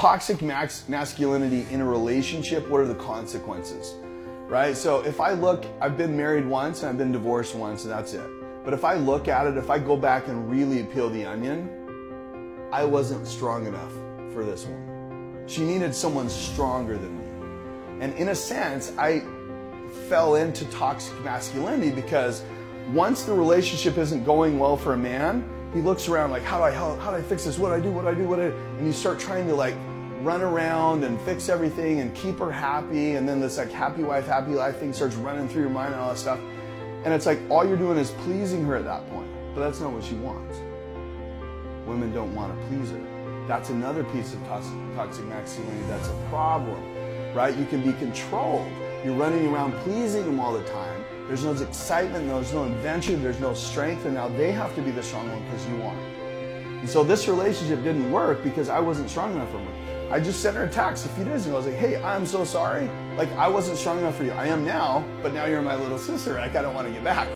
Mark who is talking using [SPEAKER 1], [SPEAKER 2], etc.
[SPEAKER 1] Toxic max masculinity in a relationship, what are the consequences? Right? So if I look, I've been married once and I've been divorced once, and that's it. But if I look at it, if I go back and really peel the onion, I wasn't strong enough for this one. She needed someone stronger than me. And in a sense, I fell into toxic masculinity because once the relationship isn't going well for a man, he looks around like, how do I how, how do I fix this? What do I do? What do I do? What do I? And you start trying to like run around and fix everything and keep her happy. And then this like happy wife, happy life thing starts running through your mind and all that stuff. And it's like all you're doing is pleasing her at that point. But that's not what she wants. Women don't want to please her. That's another piece of toxic, masculinity that's a problem, right? You can be controlled. You're running around pleasing them all the time. There's no excitement, there's no adventure, there's no strength, and now they have to be the strong one because you aren't. And so this relationship didn't work because I wasn't strong enough for her. I just sent her a text a few days ago. I was like, hey, I'm so sorry. Like, I wasn't strong enough for you. I am now, but now you're my little sister. Like, I don't want to get back.